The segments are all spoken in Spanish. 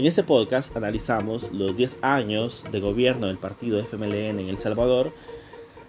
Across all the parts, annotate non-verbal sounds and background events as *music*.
En este podcast analizamos los 10 años de gobierno del partido FMLN en El Salvador,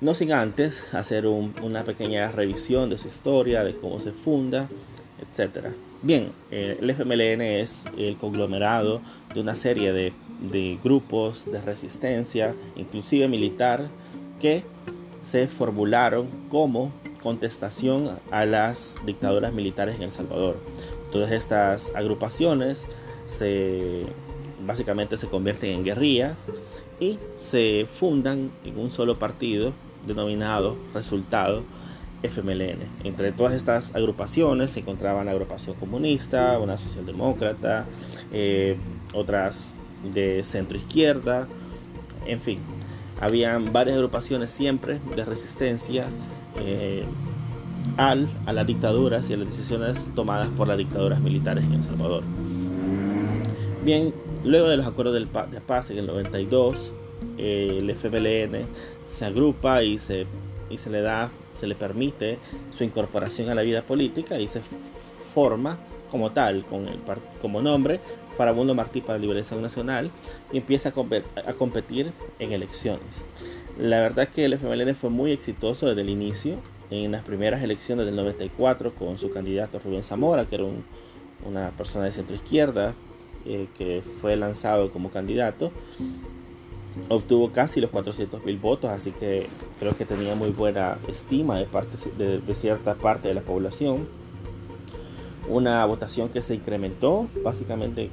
no sin antes hacer una pequeña revisión de su historia, de cómo se funda, etc. Bien, eh, el FMLN es el conglomerado de una serie de, de grupos de resistencia, inclusive militar, que se formularon como contestación a las dictaduras militares en El Salvador. Todas estas agrupaciones se, básicamente se convierten en guerrillas y se fundan en un solo partido denominado Resultado FMLN. Entre todas estas agrupaciones se encontraban la agrupación comunista, una socialdemócrata, eh, otras de centro izquierda, en fin, habían varias agrupaciones siempre de resistencia eh, al, a las dictaduras y a las decisiones tomadas por las dictaduras militares en El Salvador. Bien, luego de los acuerdos de paz en el 92, eh, el FMLN se agrupa y se, y se le da, se le permite su incorporación a la vida política y se forma como tal, con el, como nombre, Farabundo Martí para la Liberación Nacional y empieza a, a competir en elecciones. La verdad es que el FMLN fue muy exitoso desde el inicio, en las primeras elecciones del 94 con su candidato Rubén Zamora, que era una persona de centro izquierda, eh, que fue lanzado como candidato. Obtuvo casi los 400 mil votos, así que creo que tenía muy buena estima de, parte, de, cierta parte de la población. Una votación que se incrementó, básicamente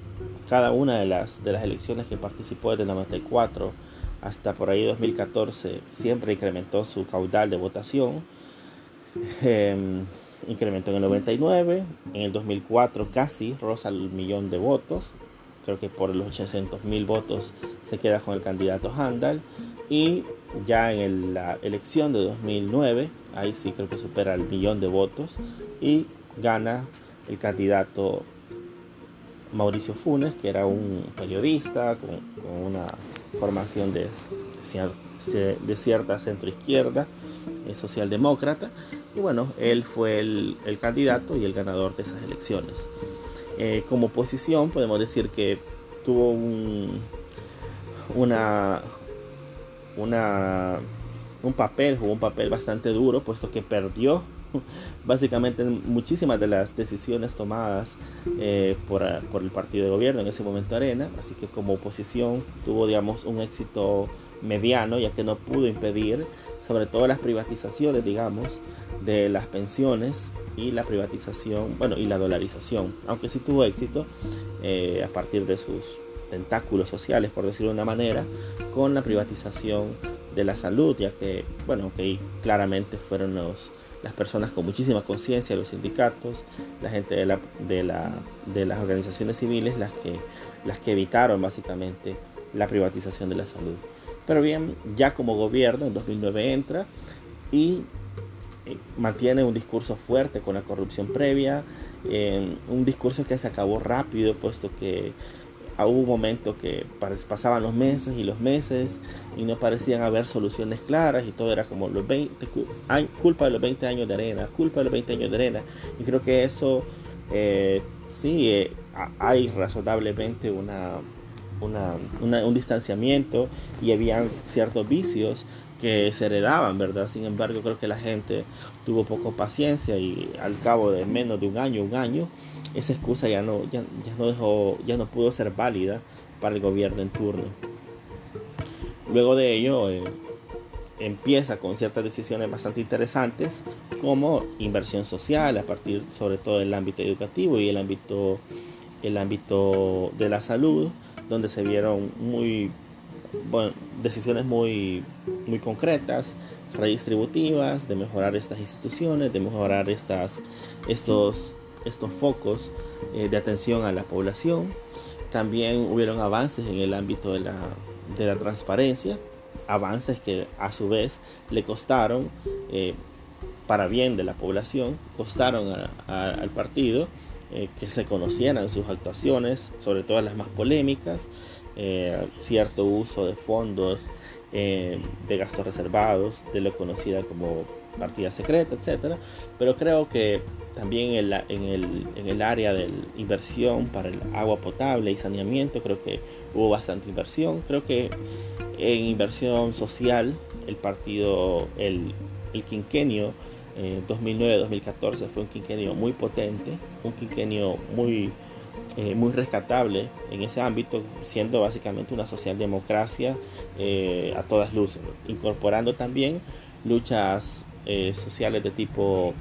cada una de las, de las elecciones que participó desde el 94 hasta por ahí 2014 siempre incrementó su caudal de votación. Em, incrementó en el 99, en el 2004 casi roza el millón de votos, creo que por los 800 mil votos se queda con el candidato Handal y ya en la elección de 2009, ahí sí creo que supera el millón de votos y gana el candidato Mauricio Funes, que era un periodista con, una formación de, cierta centro izquierda, socialdemócrata, y bueno, él fue el, candidato y el ganador de esas elecciones. Eh, como oposición podemos decir que tuvo un, una, una, un papel, jugó un papel bastante duro, puesto que perdió *laughs* básicamente muchísimas de las decisiones tomadas eh, por, por, el partido de gobierno en ese momento Arena, así que como oposición tuvo digamos un éxito mediano ya que no pudo impedir sobre todo las privatizaciones digamos de las pensiones y la privatización, bueno, y la dolarización, aunque sí tuvo éxito eh, a partir de sus tentáculos sociales, por decirlo de una manera, con la privatización de la salud, ya que, bueno, que claramente fueron los, las personas con muchísima conciencia, los sindicatos, la gente de, la, de, la, de las organizaciones civiles, las que, las que evitaron básicamente la privatización de la salud. Pero bien, ya como gobierno en 2009 entra y mantiene un discurso fuerte con la corrupción previa, un discurso que se acabó rápido, puesto que hubo un momento que pasaban los meses y los meses y no parecían haber soluciones claras y todo era como los 20, culpa de los 20 años de arena, culpa de los 20 años de arena. Y creo que eso eh, sí eh, hay razonablemente una, un distanciamiento y habían ciertos vicios que se heredaban, ¿verdad? Sin embargo, creo que la gente tuvo poco paciencia y al cabo de menos de un año, un año, esa excusa ya no, ya, no dejó, ya no pudo ser válida para el gobierno en turno. Luego de ello, eh, empieza con ciertas decisiones bastante interesantes, como inversión social, a partir sobre todo del ámbito educativo y el ámbito, el ámbito de la salud, donde se vieron muy bueno, decisiones muy, muy concretas, redistributivas, de mejorar estas instituciones, de mejorar estas, estos, estos focos eh, de atención a la población. También hubieron avances en el ámbito de la, de la transparencia, avances que a su vez le costaron, eh, para bien de la población, costaron al partido eh, que se conocieran sus actuaciones, sobre todo las más polémicas, eh, cierto uso de fondos eh, de gastos reservados, de lo conocida como partida secreta, etc. Pero creo que también en, en, el, en el área de inversión para el agua potable y saneamiento, creo que hubo bastante inversión. Creo que en inversión social, el partido, el, el quinquenio 2009-2014 eh, fue un quinquenio muy potente, un quinquenio muy, eh, muy rescatable en ese ámbito, siendo básicamente una socialdemocracia eh, a todas luces, incorporando también luchas sociales de tipo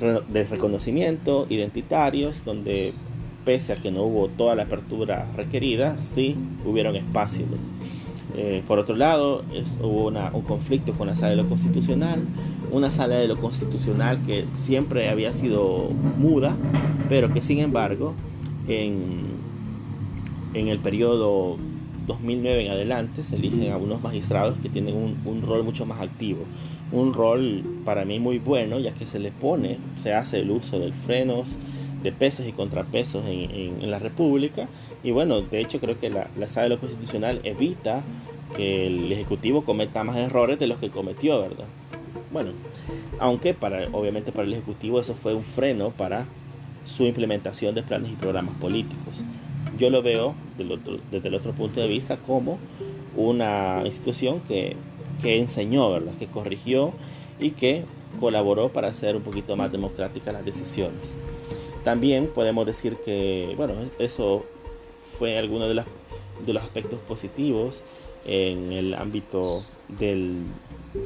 de reconocimiento, identitarios, donde pese a que no hubo toda la apertura requerida, sí hubieron espacios eh, por otro lado, hubo un conflicto con la sala de lo constitucional, una sala de lo constitucional que siempre había sido muda, pero que sin embargo en, en el periodo 2009 en adelante se eligen a unos magistrados que tienen un, un, rol mucho más activo. Un rol para mí muy bueno, ya que se le pone, se hace el uso del frenos, de pesos y contrapesos en, en, la República. Y bueno, de hecho creo que la, la sala de lo constitucional evita que el Ejecutivo cometa más errores de los que cometió, ¿verdad? Bueno, aunque para, obviamente para el Ejecutivo eso fue un freno para su implementación de planes y programas políticos. Yo lo veo desde el otro punto de vista como una institución que, que enseñó, ¿verdad? que corrigió y que colaboró para hacer un poquito más democráticas las decisiones. También podemos decir que, bueno, eso fue alguno de, de los aspectos positivos en el ámbito del,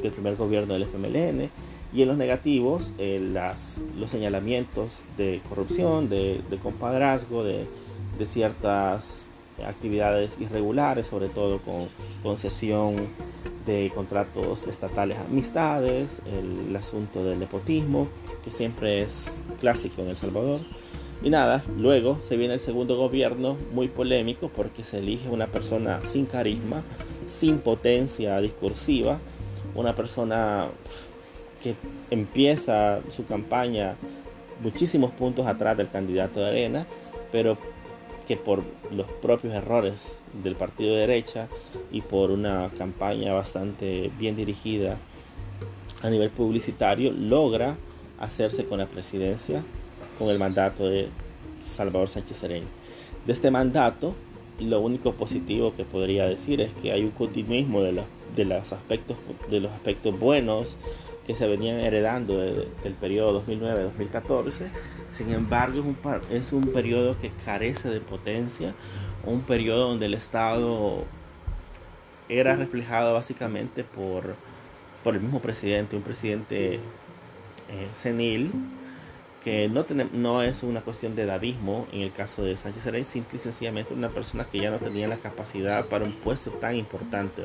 del primer gobierno del FMLN y en los negativos eh, las, los señalamientos de corrupción, de, de compadrazgo, de, de, ciertas actividades irregulares, sobre todo con concesión de contratos estatales amistades, el, el asunto del nepotismo, que siempre es clásico en El Salvador. Y nada, luego se viene el segundo gobierno muy polémico porque se elige una persona sin carisma, sin potencia discursiva, una persona que empieza su campaña muchísimos puntos atrás del candidato de Arena, pero que por los propios errores del partido de derecha y por una campaña bastante bien dirigida a nivel publicitario, logra hacerse con la presidencia con el mandato de Salvador Sánchez Serén. De este mandato, lo único positivo que podría decir es que hay un continuismo de, de, los, aspectos, de los aspectos buenos que se venían heredando del periodo 2009-2014. Sin embargo, es un, es un periodo que carece de potencia, un periodo donde el Estado era reflejado básicamente por, por el mismo presidente, un presidente eh, senil, que no, es una cuestión de dadismo en el caso de Sánchez Serén, simple y sencillamente una persona que ya no tenía la capacidad para un puesto tan importante.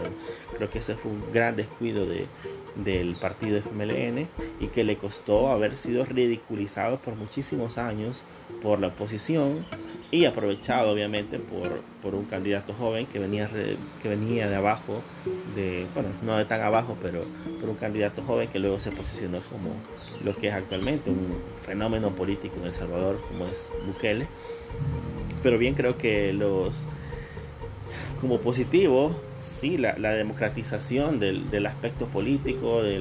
Creo que ese fue un gran descuido de, del partido FMLN y que le costó haber sido ridiculizado por muchísimos años por la oposición y aprovechado obviamente por, por un candidato joven que venía, que venía de abajo, de, bueno, no de tan abajo, pero por un candidato joven que luego se posicionó como lo que es actualmente un fenómeno político en El Salvador como es Bukele. Pero bien creo que los como positivo, sí, la, democratización del, aspecto político, eh,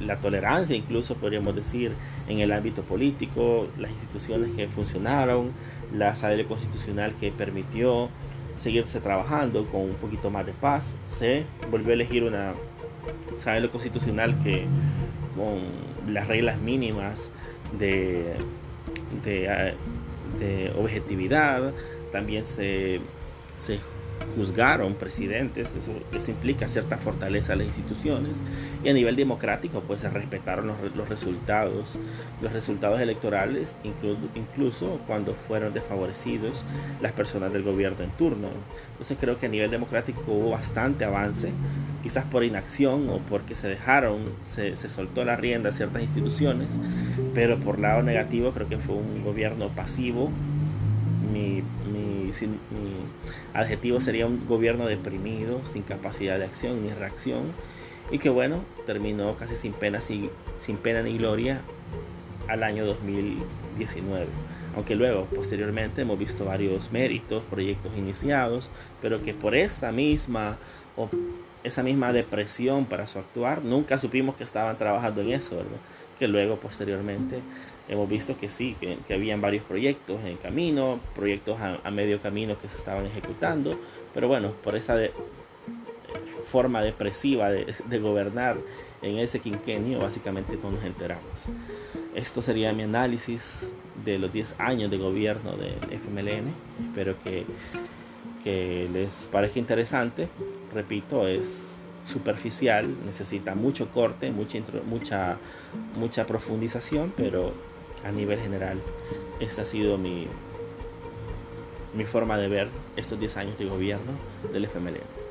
la tolerancia incluso podríamos decir en el ámbito político, las instituciones que funcionaron, la asamblea constitucional que permitió seguirse trabajando con un poquito más de paz, se volvió a elegir una asamblea constitucional que con las reglas mínimas de, de, de objetividad, también se, se juzgaron presidentes, eso, implica cierta fortaleza a las instituciones y a nivel democrático pues se respetaron los, resultados, los resultados electorales incluso, incluso cuando fueron desfavorecidos las personas del gobierno en turno. Entonces creo que a nivel democrático hubo bastante avance, quizás por inacción o porque se dejaron, se, se soltó la rienda a ciertas instituciones, pero por lado negativo creo que fue un gobierno pasivo, mi, adjetivo sería un gobierno deprimido, sin capacidad de acción ni reacción, y que bueno, terminó casi sin pena, sin, sin pena ni gloria al año 2019. Aunque luego, posteriormente, hemos visto varios méritos, proyectos iniciados, pero que por esa misma esa misma depresión para su actuar. Nunca supimos que estaban trabajando en eso, ¿verdad? Que luego, posteriormente, hemos visto que sí, que, que habían varios proyectos en camino, proyectos a, medio camino que se estaban ejecutando, pero bueno, por esa forma depresiva de, de, gobernar en ese quinquenio, básicamente no nos enteramos. Esto sería mi análisis de los 10 años de gobierno del FMLN. Espero que, que les parezca interesante repito, es superficial, necesita mucho corte, mucha, mucha, mucha profundización, pero a nivel general esta ha sido mi, mi forma de ver estos 10 años de gobierno del FMLN.